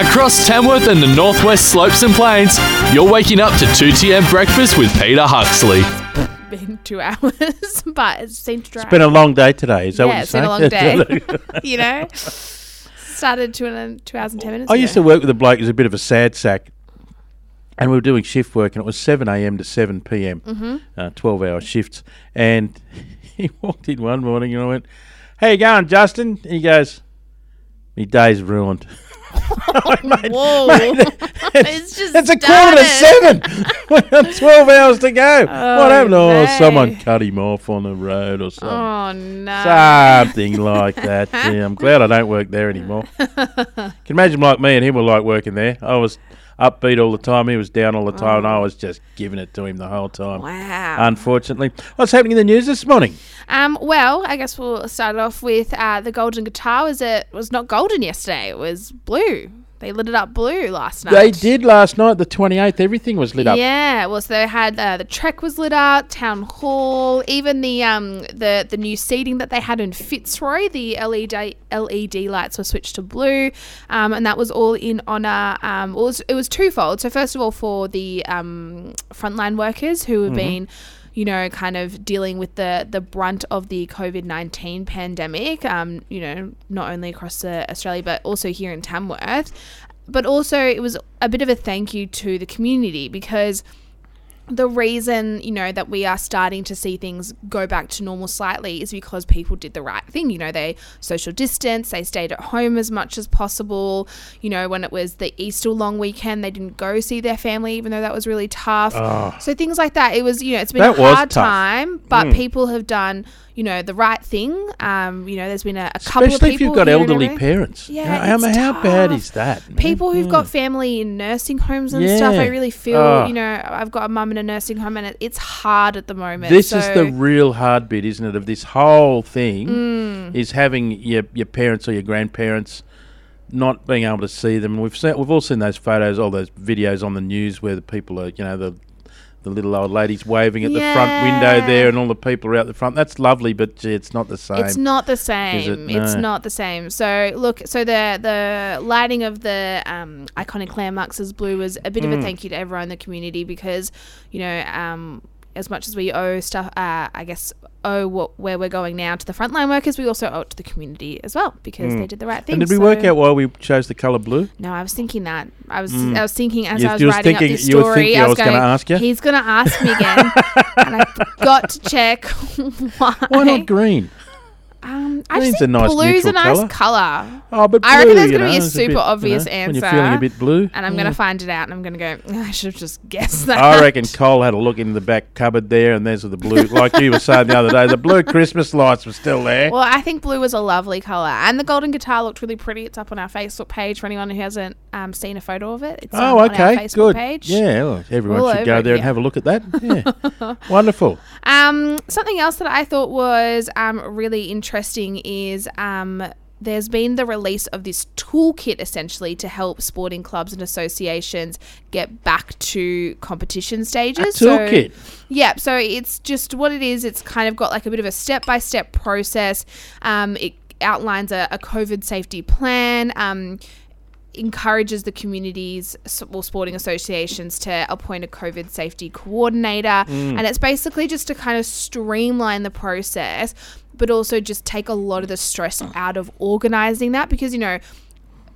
Across Tamworth and the Northwest Slopes and Plains, you're waking up to 2TM Breakfast with Peter Huxley. been two hours, but it seemed to drag. It's been a long day today. Is that yeah, what it's you're been a long day. you know, started two and two hours and ten minutes. I used to work with a bloke who's a bit of a sad sack, and we were doing shift work, and it was 7 a.m. to 7 p.m., Mm-hmm. uh, 12 hour shifts. And he walked in one morning, and I went, How you going, Justin? And he goes, My day's ruined. Whoa! it's just It's a quarter to seven. 12 hours to go. Oh, what happened? Oh, someone cut him off on the road or something. Oh no! Something like that. Yeah, I'm glad I don't work there anymore. Can imagine like me and him were like working there. I was upbeat all the time. He was down all the time, and I was just giving it to him the whole time. Wow. Unfortunately, what's happening in the news this morning? Um, well, I guess we'll start off with uh, the golden guitar. Was it was not golden yesterday? It was blue. They lit it up blue last night. They did last night, the 28th. Everything was lit up. Yeah, well, so they had uh, the trek was lit up, town hall, even the um the the new seating that they had in Fitzroy. The LED LED lights were switched to blue, um, and that was all in honor. Um, well, it was it was twofold. So first of all, for the um frontline workers who have been you know, kind of dealing with the the brunt of the COVID nineteen pandemic. Um, you know, not only across uh, Australia but also here in Tamworth. But also, it was a bit of a thank you to the community because the reason you know that we are starting to see things go back to normal slightly is because people did the right thing. You know they social distance they stayed at home as much as possible. You know when it was the easter long weekend they didn't go see their family even though that was really tough. Ah. So things like that it was you know it's been That a hard time but hmm. people have done you know the right thing um you know there's been a, a couple of people. Especially if you've got elderly parents. Yeah, how, it's how bad is that? man? people who've Yeah. got family in nursing homes and stuff, I really feel, Oh. you know, I've got a mum in a nursing home and it, it's hard at the moment. This is the real hard bit, isn't it? Of this whole thing Mm. is having your your parents or your grandparents not being able to see them. We've seen, we've all seen those photos, all those videos on the news where the people are, you know, the the little old ladies waving at the front window there, and all the people are out the front. That's lovely, but gee, it's not the same. It's not the same. It's No. not the same. So look, so the the lighting of the um, iconic landmarks as blue was a bit of Mm. a thank you to everyone in the community because you know um, as much as we owe stuff, uh, I guess owe what, where we're going now to the frontline workers, we also owe it to the community as well because they did the right thing. Mm. and did we work out why we chose the colour blue? No, I was thinking that. I was I was thinking as Mm. You- I was writing up thinking- this you were story, thinking I was, was gonna ask you? He's going to ask me again, and I got to check why. Why not green? Um, I just a think nice blue's a nice colour. color. Oh, but I reckon blue, that's gonna be a super bit, you know, obvious When you're feeling a answer. bit blue, And I'm yeah. going to find it out, and I'm going to go. I should have just guessed that. I reckon Cole had a look in the back cupboard there, and there's the blue. Like you were saying the other day, the blue Christmas lights were still there. Well, I think blue was a lovely color, and the golden guitar looked really pretty. It's up on our Facebook page for anyone who hasn't um, seen a photo of it. It's um, oh, on our okay, Facebook good. page. Yeah, well, everyone All should go over it, there and yeah. have a look at that. Yeah, wonderful. Um, something else that I thought was um, really interesting is um, there's been the release of this toolkit essentially to help sporting clubs and associations get back to competition stages. So- toolkit. yeah, so it's just what it is. It's kind of got like a bit of a step by step process. Um, it outlines a, a COVID safety plan. Um, encourages the communities or sporting associations to appoint a COVID safety coordinator. And it's basically just to kind of streamline the process, but also just take a lot of the stress out of organizing that because, you know,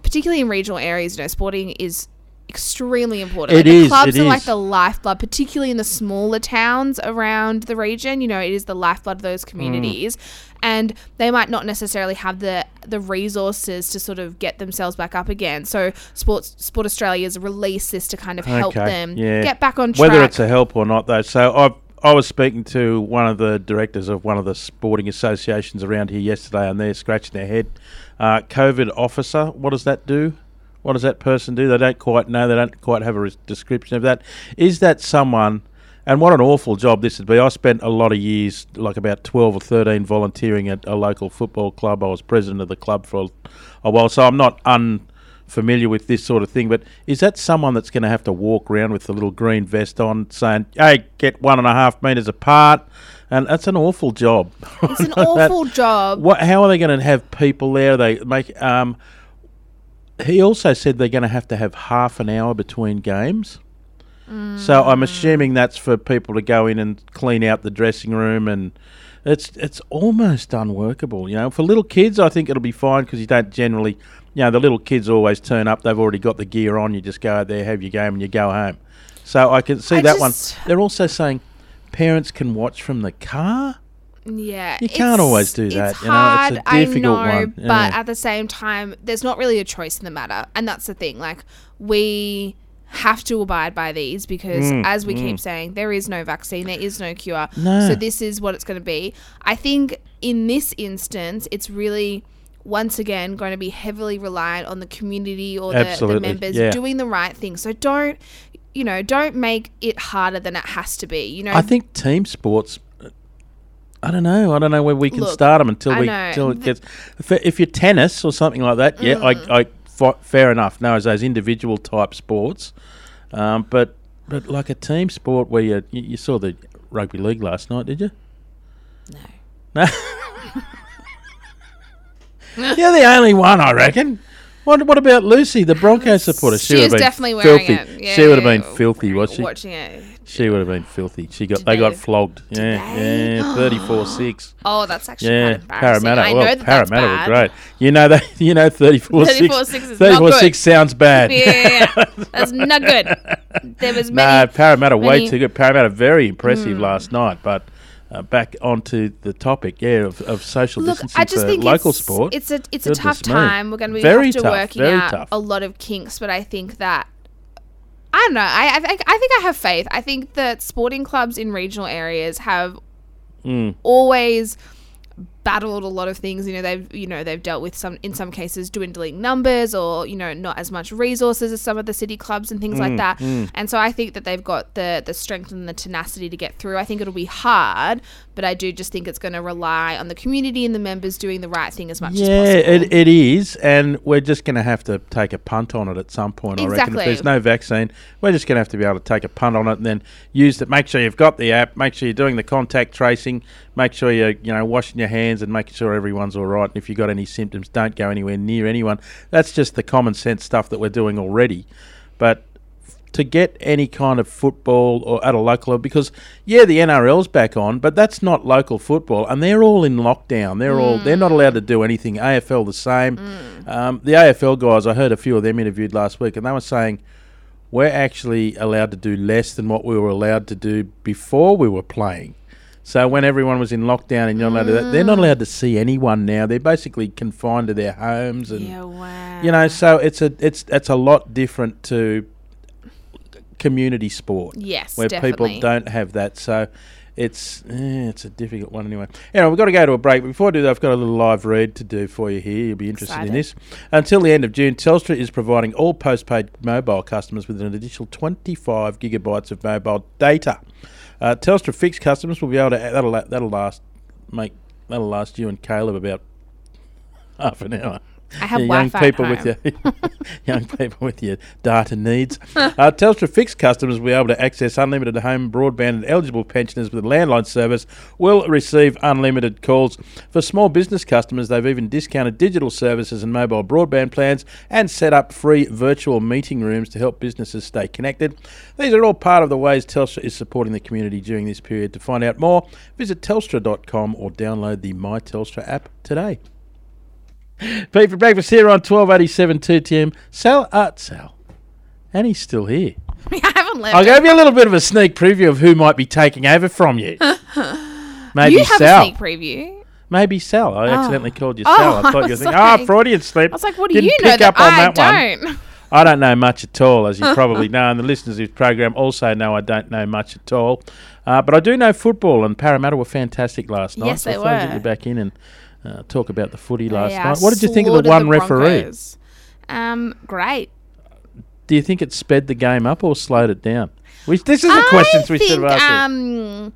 particularly in regional areas, you know, sporting is extremely important. It like the clubs are like the lifeblood, particularly in the smaller towns around the region. You know, it is the lifeblood of those Mm. communities, and they might not necessarily have the the resources to sort of get themselves back up again. So, Sports Sport Australia's released this to kind of help Okay, them yeah. get back on track. Whether it's a help or not, though. So I I was speaking to one of the directors of one of the sporting associations around here yesterday, and they're scratching their head. Uh, COVID officer, what does that do? What does that person do? They don't quite know. They don't quite have a description of that. Is that someone? And what an awful job this would be. I spent a lot of years, like about 12 or 13, volunteering at a local football club. I was president of the club for a, while, so I'm not unfamiliar with this sort of thing. But is that someone that's going to have to walk around with a little green vest on saying, hey, get one and a half metres apart? And that's an awful job. It's an awful job. What? How are they going to have people there? They make. Um, he also said they're going to have to have half an hour between games. So I'm assuming that's for people to go in and clean out the dressing room, and it's it's almost unworkable. You know, for little kids, I think it'll be fine because you don't generally, you know, the little kids always turn up. They've already got the gear on. You just go out there, have your game, and you go home. So I can see I that one. They're also saying parents can watch from the car. Yeah, You can't always do that, It's you know, it's hard, a difficult I know, one, but yeah. at the same time, there's not really a choice in the matter, and that's the thing. Like we have to abide by these because, Mm, as we keep saying, there is no vaccine, there is no cure. No. So this is what it's going to be. I think in this instance, it's really. Once again, going to be heavily reliant on the community or the, the members yeah. doing the right thing. So don't, you know, don't make it harder than it has to be. You know, I think team sports. I don't know. I don't know where we can Look, start them until I we know. until it gets. If, if you're tennis or something like that, yeah, Mm. I, I fa- fair enough. No, as those individual type sports, um, but but like a team sport where you you, you saw the rugby league last night, did you? no. No. You're the only one, I reckon. What what about Lucy, the Broncos supporter? She have been definitely wearing filthy. it. Yeah, she would have been filthy, was she? Watching it. She would have been filthy. She got Did they got they? flogged. Yeah, they? yeah, thirty four six. Oh, that's actually Yeah. Parramatta. I know well, that Parramatta were great. You know that. You know, 34 6. 34-6 is not 34 good. 6 sounds bad. Yeah, that's not good. There was no, many. Parramatta way many- Hmm. too good. Parramatta very impressive last night, but. Uh, back onto the topic, yeah, of, of social Look, distancing I just for think local it's, sport. It's a it's a tough me. time. We're going to be Very have to tough, working very out tough. a lot of kinks, but I think that I don't know. I I, think- I think I have faith. I think that sporting clubs in regional areas have Mm. always battled a lot of things you know they've you know they've dealt with some in some cases dwindling numbers or you know not as much resources as some of the city clubs and things Mm, like that and so i think that they've got the the strength and the tenacity to get through i think it'll be hard but i do just think it's going to rely on the community and the members doing the right thing as much Yeah, as possible it, it is, and we're just going to have to take a punt on it at some point. I reckon Exactly. if there's no vaccine, we're just going to have to be able to take a punt on it and then use it. Make sure you've got the app. Make sure you're doing the contact tracing. Make sure you're you know washing your hands and making sure everyone's all right. And if you've got any symptoms, don't go anywhere near anyone. That's just the common sense stuff that we're doing already. But to get any kind of football or at a local level because yeah the NRL's back on but that's not local football and they're all in lockdown they're all they're not allowed to do anything AFL the same um, the AFL guys I heard a few of them interviewed last week and they were saying we're actually allowed to do less than what we were allowed to do before we were playing so when everyone was in lockdown and you're not allowed to they're not allowed to see anyone now. They're basically confined to their homes and yeah wow. you know so it's a it's it's a lot different to community sport yes where definitely. people don't have that. So it's eh, it's a difficult one anyway. Anyway, we've got to go to a break. Before I do that, I've got a little live read to do for you here. You'll be interested in this. Until the end of June, Telstra is providing all postpaid mobile customers with an additional 25 gigabytes of mobile data. Uh, Telstra fixed customers will be able to that'll that'll last make that'll last you and Caleb about half an hour. I have Yeah, young people with your young people with your data needs. uh, Telstra fixed customers will be able to access unlimited home broadband, and eligible pensioners with a landline service will receive unlimited calls. For small business customers, they've even discounted digital services and mobile broadband plans and set up free virtual meeting rooms to help businesses stay connected. These are all part of the ways Telstra is supporting the community during this period. To find out more, visit telstra.com or download the My Telstra app today. Pete for breakfast here on 1287 2TM. Sal, uh, Sal. And he's still here. I haven't left. I'll give you a little bit of a sneak preview of who might be taking over from you. Maybe you have Sal. a sneak preview. Maybe Sal. I accidentally called you Oh, Sal. I I thought you were thinking, ah, like- Freudian slip. I was like, what do Didn't you know pick that up on I that don't? I don't know much at all, as you probably know, and the listeners of this program also know I don't know much at all. Uh, but I do know football, and Parramatta were fantastic last night. Yes, so they I get you back in and uh, talk about the footy last uh, night. What did you think of the one referee? Um, great. Do you think it sped the game up or slowed it down? We, this is the questions we should have asked. um,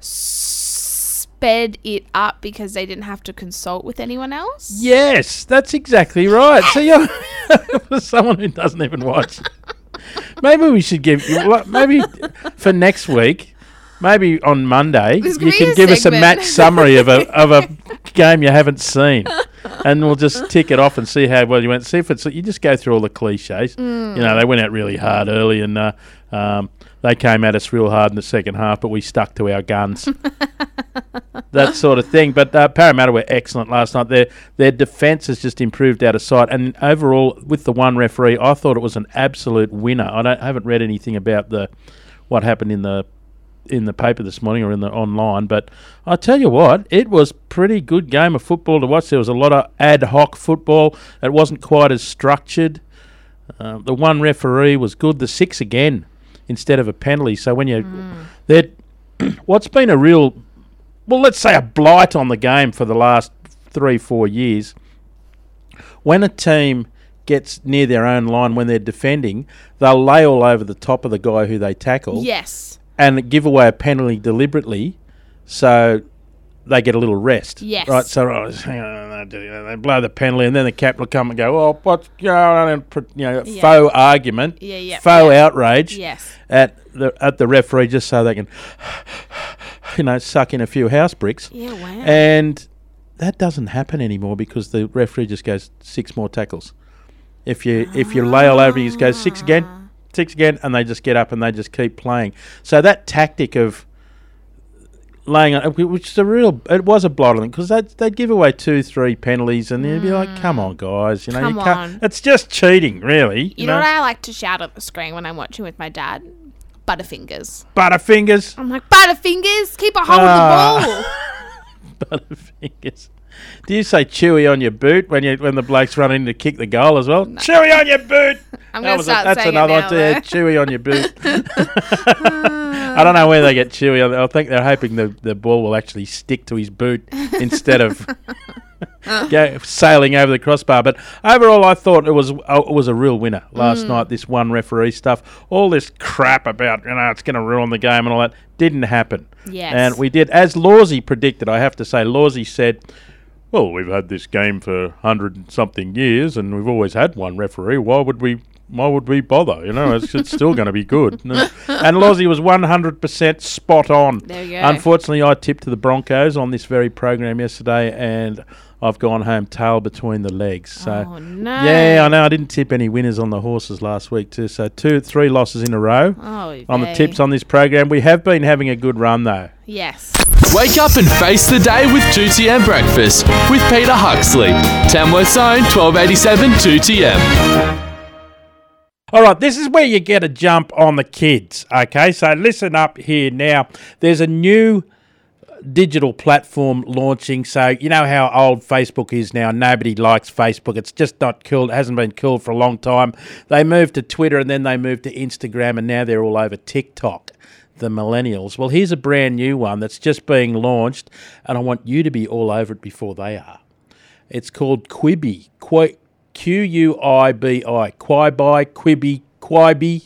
sped it up because they didn't have to consult with anyone else. Yes, that's exactly right. So you're for someone who doesn't even watch. Maybe we should give you maybe for next week. maybe on Monday This you can give us a match summary of a of a game you haven't seen, and we'll just tick it off and see how well you went. See if it's you just go through all the cliches. You know, they went out really hard early, and uh, um, they came at us real hard in the second half, but we stuck to our guns. that sort of thing. But uh, Parramatta were excellent last night. Their their defence has just improved out of sight, and overall, with the one referee, I thought it was an absolute winner. I don't I haven't read anything about the what happened in the in the paper this morning or in the online, but I tell you what, it was pretty good game of football to watch. There was a lot of ad hoc football. It wasn't quite as structured. Uh, the one referee was good. The six again instead of a penalty. So when you that what's been a real well, let's say a blight on the game for the last three, four years. When a team gets near their own line when they're defending, they'll lay all over the top of the guy who they tackle Yes. And give away a penalty deliberately, so they get a little rest. Yes. Right. So oh, on, they blow the penalty, and then the captain will come and go, "Oh, what's going on?" And you know, Yeah. faux argument, Yeah, yeah, faux yeah. outrage Yes. at the at the referee just so they can, you know, suck in a few house bricks. Yeah, wow. And that doesn't happen anymore because the referee just goes six more tackles. If you if you lay all over, you just go six again, six again, and they just get up and they just keep playing. So that tactic of laying on, which is a real, it was a blot on them because they'd, they'd give away two, three penalties, and you'd be like, "Come on, guys, you know, Mm. Come you can't." on. It's just cheating, really. you know what I like to shout at the screen when I'm watching with my dad? Butterfingers. Butterfingers, I'm like, Butterfingers, keep a hold Ah. of the ball. Butterfingers. Do you say chewy on your boot when you when the blokes run in to kick the goal as well? Chewy on your boot. I'm That was a- start that's saying another one now, too. though. Chewy on your boot. I don't know where they get chewy. on I think they're hoping the, the ball will actually stick to his boot instead of go sailing over the crossbar. But overall, I thought it was uh, it was a real winner last Mm. night. This one referee stuff, all this crap about you know it's going to ruin the game and all that didn't happen. Yes. And we did, as Lawsy predicted. I have to say, Lawsy said. Well, we've had this game for hundred and something years, and we've always had one referee. Why would we? Why would we bother? You know, it's, it's still going to be good. And Lozzie was one hundred percent spot on. There you go. Unfortunately, I tipped to the Broncos on this very program yesterday, and I've gone home tail between the legs. So, Oh, no. yeah, I know I didn't tip any winners on the horses last week too. So two, three losses in a row Oh, on the tips on this program. We have been having a good run though. Yes. Wake up and face the day with 2TM Breakfast with Peter Huxley. Tamworth Zone 1287 2TM. All right, this is where you get a jump on the kids. Okay, so listen up here now. There's a new digital platform launching. So you know how old Facebook is now. Nobody likes Facebook. It's just not cool. It hasn't been cool for a long time. They moved to Twitter and then they moved to Instagram and now they're all over TikTok. The millennials. Well, here's a brand new one that's just being launched, and I want you to be all over it before they are. It's called Quibi. Qui- Q U I B I. Quibi, Quibi, Quibi.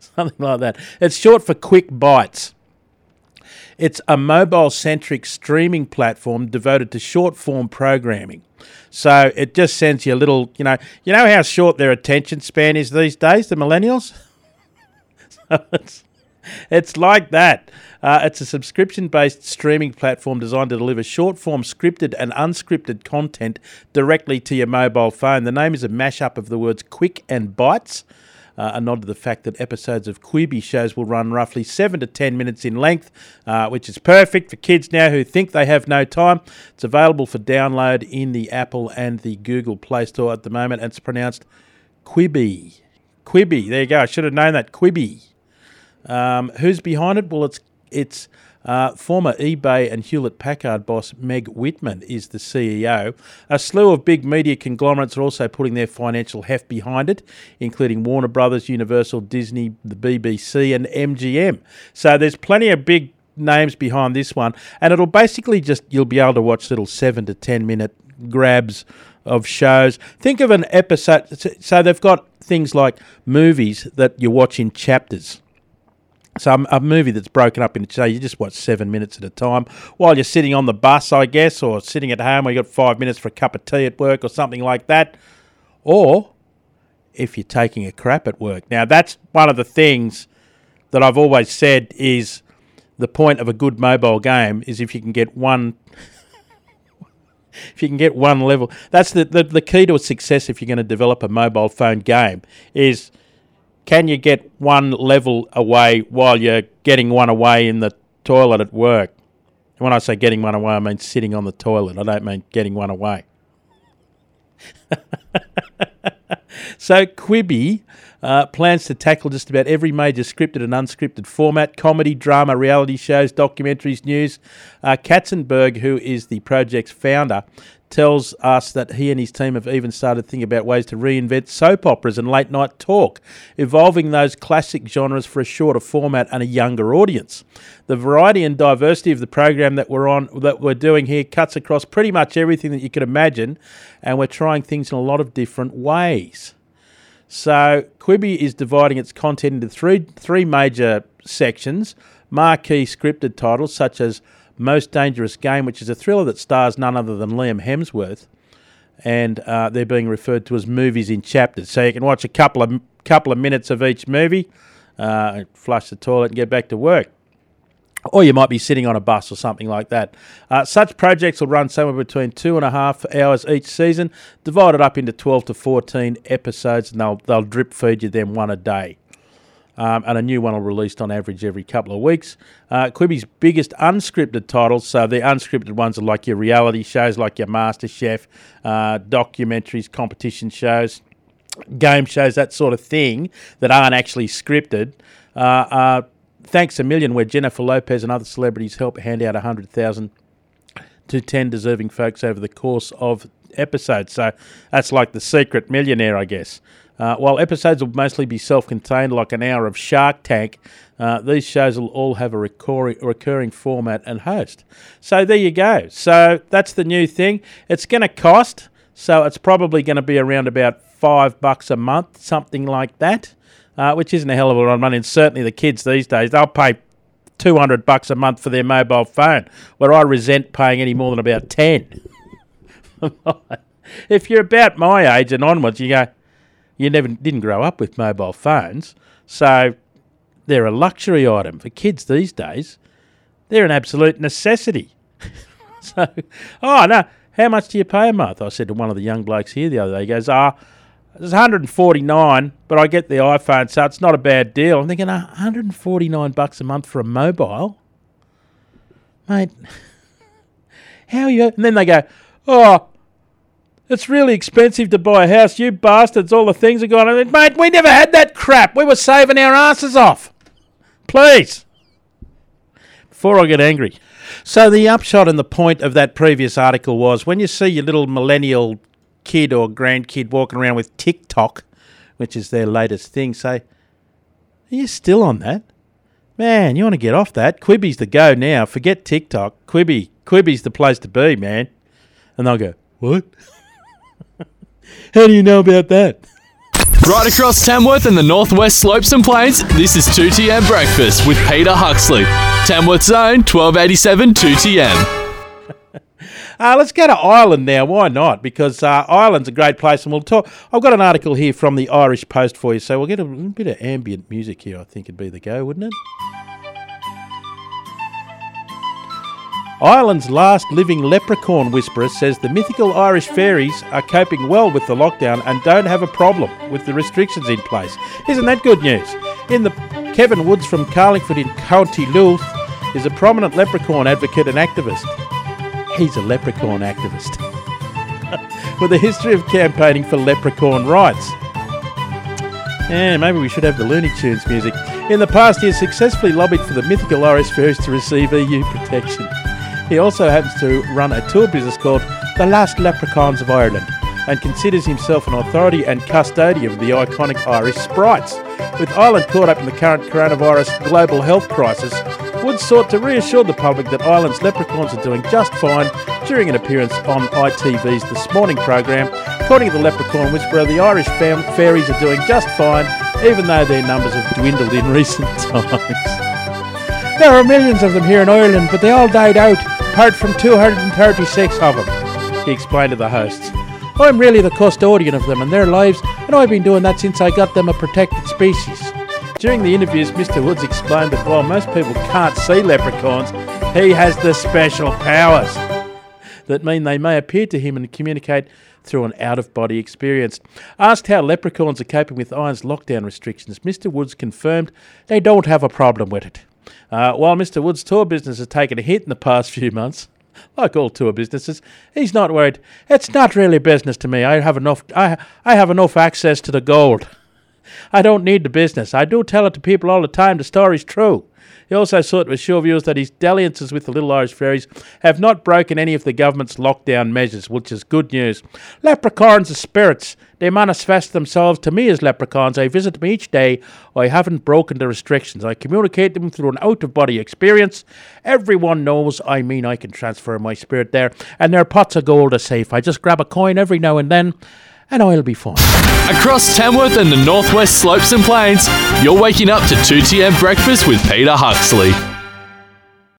Something like that. It's short for Quick Bites. It's a mobile centric streaming platform devoted to short form programming. So it just sends you a little, you know, you know how short their attention span is these days, the millennials? so it's, it's like that. Uh, it's a subscription based streaming platform designed to deliver short form scripted and unscripted content directly to your mobile phone. The name is a mashup of the words quick and bites. Uh, a nod to the fact that episodes of Quibi shows will run roughly 7 to 10 minutes in length, uh, which is perfect for kids now who think they have no time. It's available for download in the Apple and the Google Play Store at the moment. And it's pronounced Quibi. Quibi. There you go. I should have known that. Quibi. Um, who's behind it? Well, it's it's uh, former eBay and Hewlett Packard boss Meg Whitman is the CEO. A slew of big media conglomerates are also putting their financial heft behind it, including Warner Brothers, Universal, Disney, the BBC, and MGM. So there's plenty of big names behind this one, and it'll basically just you'll be able to watch little seven to ten minute grabs of shows. Think of an episode. So they've got things like movies that you watch in chapters. So a movie that's broken up into say you just watch seven minutes at a time while you're sitting on the bus, I guess, or sitting at home where you got five minutes for a cup of tea at work or something like that, or if you're taking a crap at work. Now that's one of the things that I've always said is the point of a good mobile game is if you can get one. if you can get one level, that's the, the the key to success. If you're going to develop a mobile phone game, is can you get one level away while you're getting one away in the toilet at work? And when I say getting one away, I mean sitting on the toilet. I don't mean getting one away. so Quibi uh, plans to tackle just about every major scripted and unscripted format comedy, drama, reality shows, documentaries, news. Uh, Katzenberg, who is the project's founder, tells us that he and his team have even started thinking about ways to reinvent soap operas and late night talk, evolving those classic genres for a shorter format and a younger audience. The variety and diversity of the program that we're on that we're doing here cuts across pretty much everything that you could imagine, and we're trying things in a lot of different ways. So Quibi is dividing its content into three three major sections: marquee scripted titles such as Most Dangerous Game, which is a thriller that stars none other than Liam Hemsworth, and uh, they're being referred to as movies in chapters. So you can watch a couple of couple of minutes of each movie, uh, flush the toilet, and get back to work or you might be sitting on a bus or something like that. Uh, such projects will run somewhere between two and a half hours each season, divided up into 12 to 14 episodes, and they'll, they'll drip feed you them one a day. Um, and a new one will released on average every couple of weeks. Uh, Quibi's biggest unscripted titles, so the unscripted ones are like your reality shows, like your MasterChef, uh, documentaries, competition shows, game shows, that sort of thing, that aren't actually scripted. Uh, Thanks a Million, where Jennifer Lopez and other celebrities help hand out 100000 to 10 deserving folks over the course of episodes. So that's like the secret millionaire, I guess. Uh, while episodes will mostly be self contained, like an hour of Shark Tank, uh, these shows will all have a recurring, recurring format and host. So there you go. So that's the new thing. It's going to cost, so it's probably going to be around about five bucks a month, something like that uh, which isn't a hell of a lot of money. And certainly the kids these days, they'll pay 200 bucks a month for their mobile phone, where I resent paying any more than about 10. if you're about my age and onwards, you go, you never didn't grow up with mobile phones, so they're a luxury item for kids these days. They're an absolute necessity. so, oh no, how much do you pay a month? I said to one of the young blokes here the other day. He goes, ah. Oh, it's 149, but I get the iPhone, so it's not a bad deal. I'm thinking 149 bucks a month for a mobile, mate. How are you? And then they go, oh, it's really expensive to buy a house. You bastards! All the things are gone. I mean, mate, we never had that crap. We were saving our asses off. Please, before I get angry. So the upshot and the point of that previous article was when you see your little millennial kid or grandkid walking around with TikTok, which is their latest thing, say, Are you still on that? Man, you want to get off that? Quibi's the go now. Forget TikTok. Quibi. Quibi's the place to be, man. And they'll go, What? How do you know about that? Right across Tamworth and the northwest slopes and plains, this is 2TM Breakfast with Peter Huxley. Tamworth Zone, 1287 2TM. Uh, let's go to Ireland now. Why not? Because uh, Ireland's a great place, and we'll talk. I've got an article here from the Irish Post for you, so we'll get a bit of ambient music here. I think it'd be the go, wouldn't it? Ireland's last living leprechaun whisperer says the mythical Irish fairies are coping well with the lockdown and don't have a problem with the restrictions in place. Isn't that good news? In the Kevin Woods from Carlingford in County Louth is a prominent leprechaun advocate and activist. He's a leprechaun activist with a history of campaigning for leprechaun rights. Yeah, maybe we should have the Looney Tunes music. In the past, he has successfully lobbied for the mythical Irish fairies to receive EU protection. He also happens to run a tour business called The Last Leprechauns of Ireland and considers himself an authority and custodian of the iconic Irish sprites. With Ireland caught up in the current coronavirus global health crisis, Woods sought to reassure the public that Ireland's leprechauns are doing just fine during an appearance on ITV's This Morning program. According to the Leprechaun Whisperer, the Irish fam- fairies are doing just fine, even though their numbers have dwindled in recent times. There are millions of them here in Ireland, but they all died out, apart from 236 of them, he explained to the hosts. I'm really the custodian of them and their lives, and I've been doing that since I got them a protected species. During the interviews, Mr. Woods explained that while most people can't see leprechauns, he has the special powers that mean they may appear to him and communicate through an out of body experience. Asked how leprechauns are coping with Ireland's lockdown restrictions, Mr. Woods confirmed they don't have a problem with it. Uh, while Mr. Woods' tour business has taken a hit in the past few months, like all tour businesses, he's not worried. It's not really business to me. I have enough. I I have enough access to the gold. I don't need the business. I do tell it to people all the time. The story's true. He also sought to assure viewers that his dalliances with the Little Irish Fairies have not broken any of the government's lockdown measures, which is good news. Leprechauns are spirits. They manifest themselves to me as leprechauns. I visit them each day. I haven't broken the restrictions. I communicate them through an out of body experience. Everyone knows I mean I can transfer my spirit there, and their pots of gold are safe. I just grab a coin every now and then and I'll be fine. Across Tamworth and the Northwest Slopes and Plains, you're waking up to 2TM Breakfast with Peter Huxley.